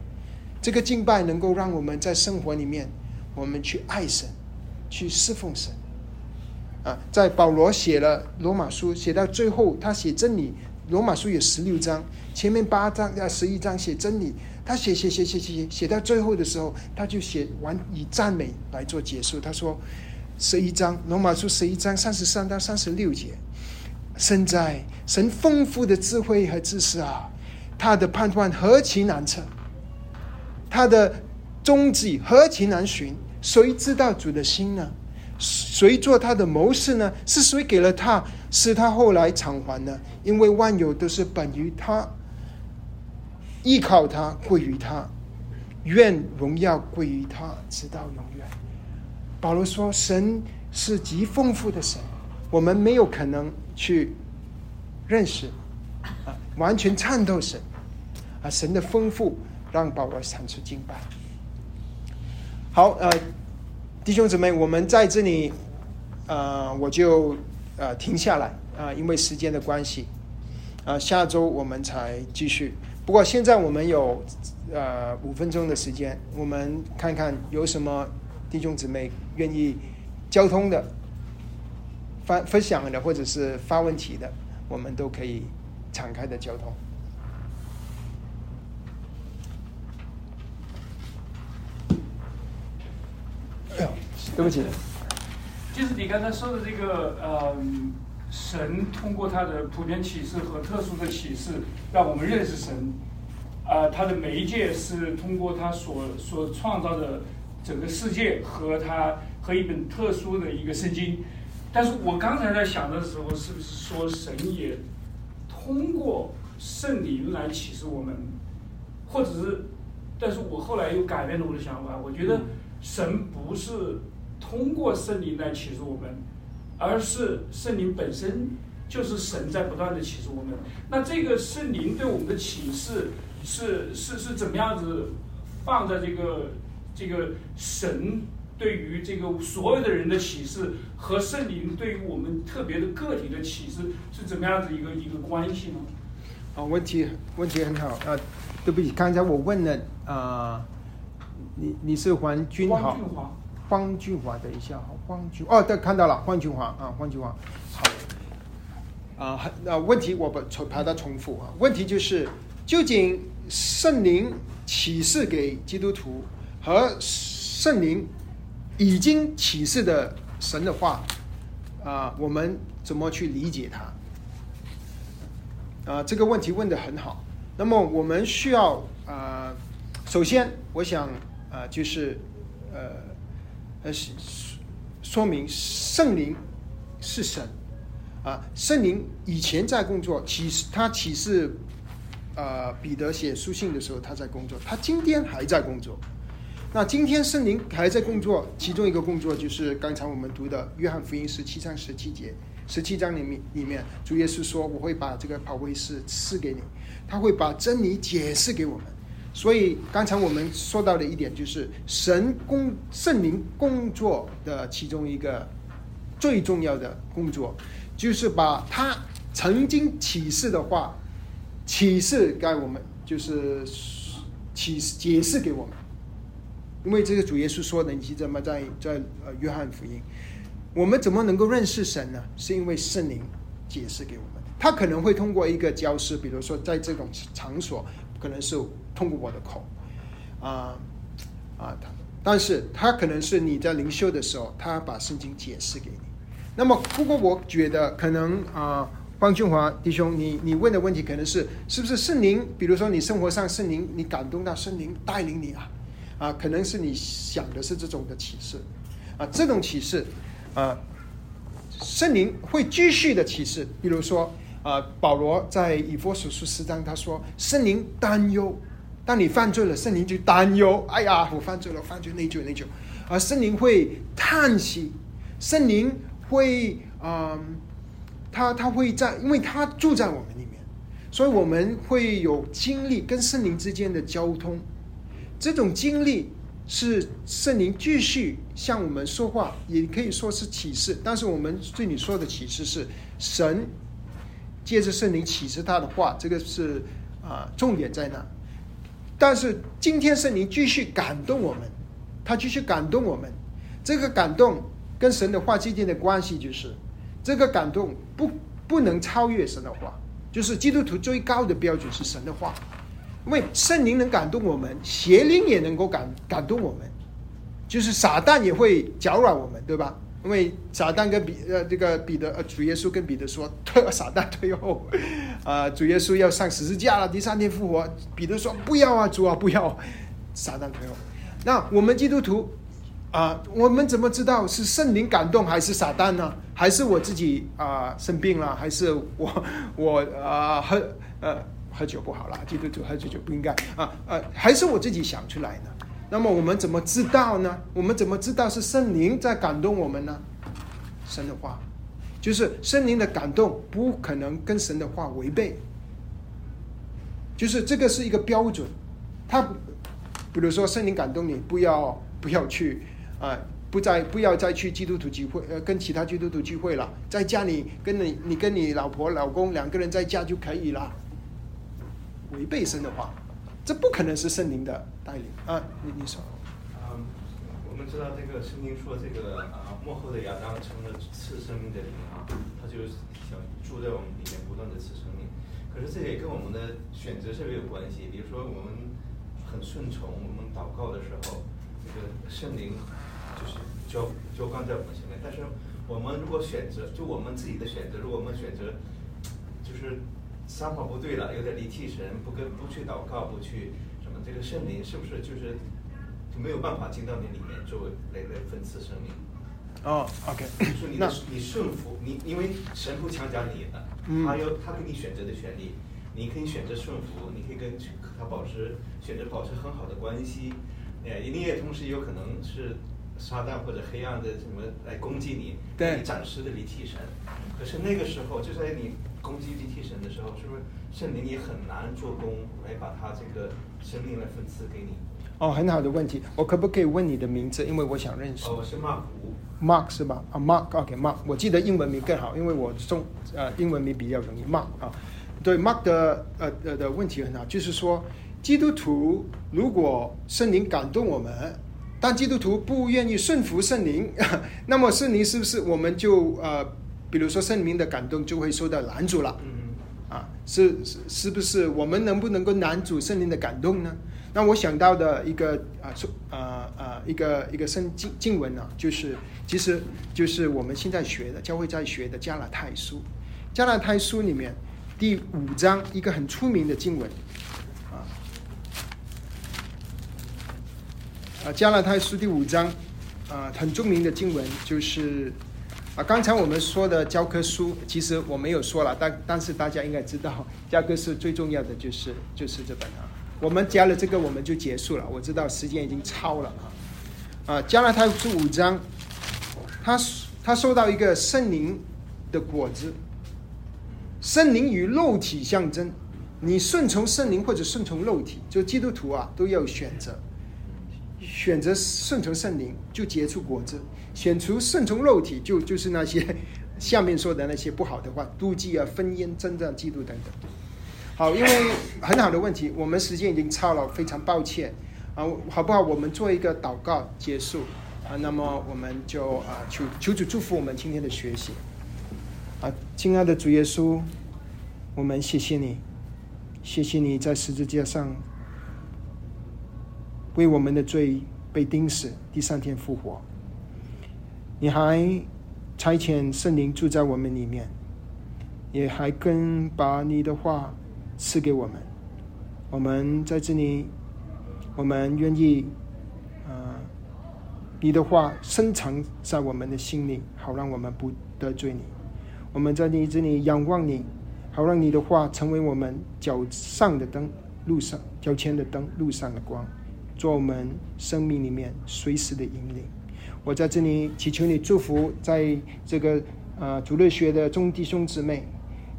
这个敬拜能够让我们在生活里面，我们去爱神。去侍奉神啊！在保罗写了罗马书，写到最后，他写真理。罗马书有十六章，前面八章啊十一章写真理。他写写写写写写到最后的时候，他就写完以赞美来做结束。他说：十一章，罗马书十一章三十三到三十六节，身在神丰富的智慧和知识啊，他的判断何其难测，他的踪迹何其难寻。谁知道主的心呢？谁做他的谋士呢？是谁给了他，使他后来偿还呢？因为万有都是本于他，依靠他，归于他，愿荣耀归于他，直到永远。保罗说：“神是极丰富的神，我们没有可能去认识啊，完全参透神啊，神的丰富让保罗产出敬拜。”好，呃，弟兄姊妹，我们在这里，呃，我就呃停下来啊，因为时间的关系，啊，下周我们才继续。不过现在我们有呃五分钟的时间，我们看看有什么弟兄姊妹愿意交通的、分分享的，或者是发问题的，我们都可以敞开的交通。对不起，就是你刚才说的这个，呃，神通过他的普遍启示和特殊的启示，让我们认识神。啊，他的媒介是通过他所所创造的整个世界和他和一本特殊的一个圣经。但是我刚才在想的时候，是不是说神也通过圣灵来启示我们，或者是？但是我后来又改变了我的想法，我觉得神不是。通过圣灵来启示我们，而是圣灵本身就是神在不断的启示我们。那这个圣灵对我们的启示是是是怎么样子放在这个这个神对于这个所有的人的启示和圣灵对于我们特别的个体的启示是怎么样子一个一个关系呢？啊，问题问题很好啊，对不起，刚才我问了啊，你你是黄君豪。方俊华，等一下哈，黄俊哦，对，看到了，方俊华啊，方俊华，好，啊，那问题我不重，把它重复啊。问题就是，究竟圣灵启示给基督徒和圣灵已经启示的神的话啊，我们怎么去理解它？啊，这个问题问的很好。那么我们需要啊，首先我想啊，就是呃。呃，说说明圣灵是神啊，圣灵以前在工作，启他启示，呃，彼得写书信的时候他在工作，他今天还在工作。那今天圣灵还在工作，其中一个工作就是刚才我们读的约翰福音十七章十七节，十七章里面里面主耶稣说：“我会把这个保卫师赐给你，他会把真理解释给我们。”所以刚才我们说到的一点，就是神工圣灵工作的其中一个最重要的工作，就是把他曾经启示的话启示给我们，就是启示解释给我们。因为这个主耶稣说的，你记得吗？在在呃约翰福音，我们怎么能够认识神呢？是因为圣灵解释给我们。他可能会通过一个教师，比如说在这种场所，可能是。通过我的口，啊啊，他，但是他可能是你在灵修的时候，他把圣经解释给你。那么，不过我觉得可能啊，方俊华弟兄，你你问的问题可能是是不是圣灵？比如说你生活上圣灵，你感动到圣灵带领你啊，啊，可能是你想的是这种的启示，啊，这种启示，啊，圣灵会继续的启示。比如说啊，保罗在以弗所书十章他说，圣灵担忧。当你犯罪了，圣灵就担忧，哎呀，我犯罪了，犯罪内疚内疚，而圣灵会叹息，圣灵会嗯，他他会在，因为他住在我们里面，所以我们会有经历跟圣灵之间的交通，这种经历。是圣灵继续向我们说话，也可以说是启示。但是我们对你说的启示是神借着圣灵启示他的话，这个是啊重点在那。但是今天圣灵继续感动我们，他继续感动我们。这个感动跟神的话之间的关系就是，这个感动不不能超越神的话，就是基督徒最高的标准是神的话。因为圣灵能感动我们，邪灵也能够感感动我们，就是撒旦也会搅扰我们，对吧？因为撒旦跟彼呃这个彼得呃主耶稣跟彼得说退撒旦退后，啊主耶稣要上十字架了，第三天复活，彼得说不要啊主啊不要，撒旦退后。那我们基督徒啊，我们怎么知道是圣灵感动还是撒旦呢？还是我自己啊生病了？还是我我啊喝呃？喝酒不好了，基督徒喝酒就不应该啊呃，还是我自己想出来的。那么我们怎么知道呢？我们怎么知道是圣灵在感动我们呢？神的话，就是圣灵的感动不可能跟神的话违背，就是这个是一个标准。他比如说圣灵感动你，不要不要去啊，不再不要再去基督徒聚会，呃，跟其他基督徒聚会了，在家里跟你你跟你老婆老公两个人在家就可以了。违背神的话，这不可能是圣灵的带领啊！你你说，嗯，我们知道这个圣经说这个啊，幕后的亚当成了赐生命的灵啊，他就想住在我们里面，不断的赐生命。可是这也跟我们的选择是没有关系。比如说我们很顺从，我们祷告的时候，这个圣灵就是浇浇灌在我们前面。但是我们如果选择，就我们自己的选择，如果我们选择，就是。三法不对了，有点离弃神，不跟不去祷告，不去什么？这个圣灵是不是就是就没有办法进到你里面，作为来来分赐生命？哦，OK。说你的你顺服你，因为神不强加你的，他有他给你选择的权利，你可以选择顺服，你可以跟他保持选择保持很好的关系。哎，你也同时有可能是撒旦或者黑暗的什么来攻击你，对，暂时的离弃神。可是那个时候，就在你。攻击离替神的时候，是不是圣灵也很难做工来把他这个生命来分赐给你？哦，很好的问题，我可不可以问你的名字？因为我想认识。哦，我是 Mark。Mark 是吧？啊，Mark，OK，Mark，我记得英文名更好，因为我中呃英文名比较容易。Mark 啊，对，Mark 的呃呃的问题很好，就是说基督徒如果圣灵感动我们，但基督徒不愿意顺服圣灵，[LAUGHS] 那么圣灵是不是我们就呃？比如说圣灵的感动就会受到拦阻了，啊，是是是不是我们能不能够拦阻圣灵的感动呢？那我想到的一个啊，说啊啊一个一个圣经经文呢，就是其实就是我们现在学的教会在学的加拉太书，加拉太书里面第五章一个很出名的经文，啊啊加拉太书第五章啊很著名的经文就是。啊，刚才我们说的教科书，其实我没有说了，但但是大家应该知道，[LAUGHS] 教科书最重要的就是就是这本啊。我们加了这个，我们就结束了。我知道时间已经超了啊。啊，加了他是五章，他他收到一个圣灵的果子，圣灵与肉体象征，你顺从圣灵或者顺从肉体，就基督徒啊都要选择，选择顺从圣灵就结出果子。选出顺从肉体，就就是那些下面说的那些不好的话，妒忌啊、纷烟、争战、嫉妒等等。好，因为很好的问题，我们时间已经超了，非常抱歉啊，好不好？我们做一个祷告结束啊，那么我们就啊求求主祝福我们今天的学习啊，亲爱的主耶稣，我们谢谢你，谢谢你在十字架上为我们的罪被钉死，第三天复活。你还差遣圣灵住在我们里面，也还更把你的话赐给我们。我们在这里，我们愿意，呃，你的话深藏在我们的心里，好让我们不得罪你。我们在你这里仰望你，好让你的话成为我们脚上的灯，路上脚前的灯，路上的光，做我们生命里面随时的引领。我在这里祈求你祝福，在这个呃主日学的众弟兄姊妹，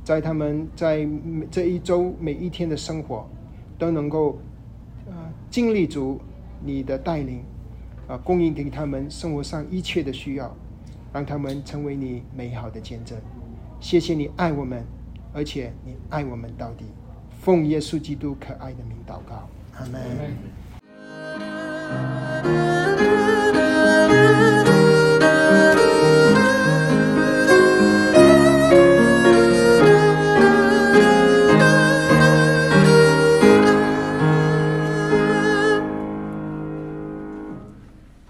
在他们在这一周每一天的生活，都能够呃经历主你的带领，啊供应给他们生活上一切的需要，让他们成为你美好的见证。谢谢你爱我们，而且你爱我们到底。奉耶稣基督可爱的名祷告，阿门。Thank you.